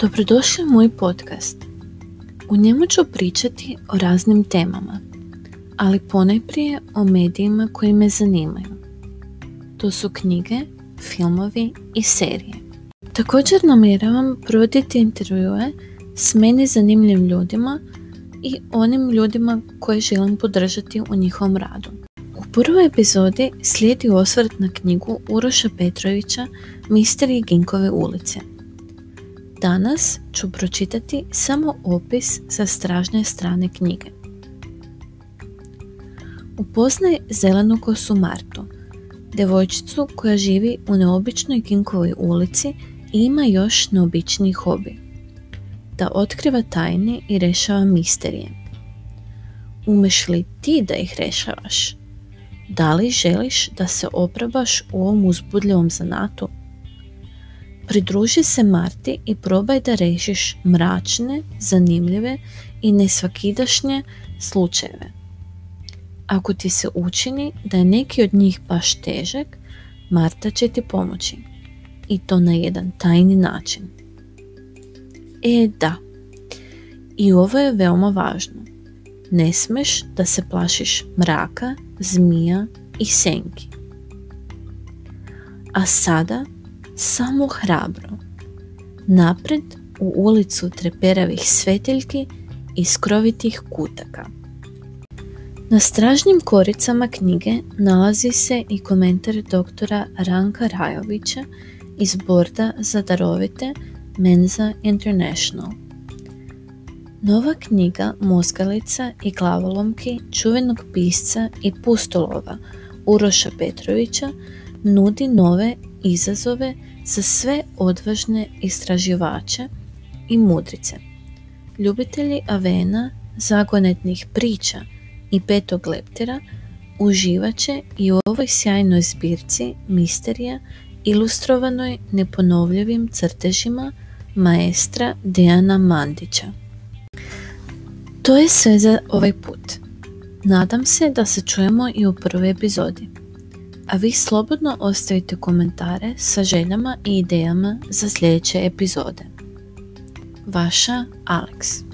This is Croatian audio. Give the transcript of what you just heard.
Dobrodošli u moj podcast. U njemu ću pričati o raznim temama, ali ponajprije o medijima koji me zanimaju. To su knjige, filmovi i serije. Također namjeravam provoditi intervjue s meni zanimljivim ljudima i onim ljudima koje želim podržati u njihovom radu. U prvoj epizodi slijedi osvrt na knjigu Uroša Petrovića Misteri Ginkove ulice – Danas ću pročitati samo opis sa stražne strane knjige. Upoznaj zelenu kosu Martu, devojčicu koja živi u neobičnoj Kinkovoj ulici i ima još neobičniji hobi. Da otkriva tajne i rešava misterije. Umeš li ti da ih rešavaš? Da li želiš da se oprobaš u ovom uzbudljivom zanatu? Pridruži se Marti i probaj da rešiš mračne, zanimljive i nesvakidašnje slučajeve. Ako ti se učini da je neki od njih baš težak, Marta će ti pomoći. I to na jedan tajni način. E da, i ovo je veoma važno. Ne smeš da se plašiš mraka, zmija i senki. A sada samo hrabro. Napred u ulicu treperavih svetiljki i skrovitih kutaka. Na stražnim koricama knjige nalazi se i komentar doktora Ranka Rajovića iz borda za darovite Menza International. Nova knjiga Mozgalica i glavolomki čuvenog pisca i pustolova Uroša Petrovića nudi nove izazove za sve odvažne istraživače i mudrice. Ljubitelji Avena, zagonetnih priča i petog leptera uživat će i u ovoj sjajnoj zbirci misterija ilustrovanoj neponovljivim crtežima maestra Dejana Mandića. To je sve za ovaj put. Nadam se da se čujemo i u prvoj epizodi a vi slobodno ostavite komentare sa željama i idejama za sljedeće epizode. Vaša Alex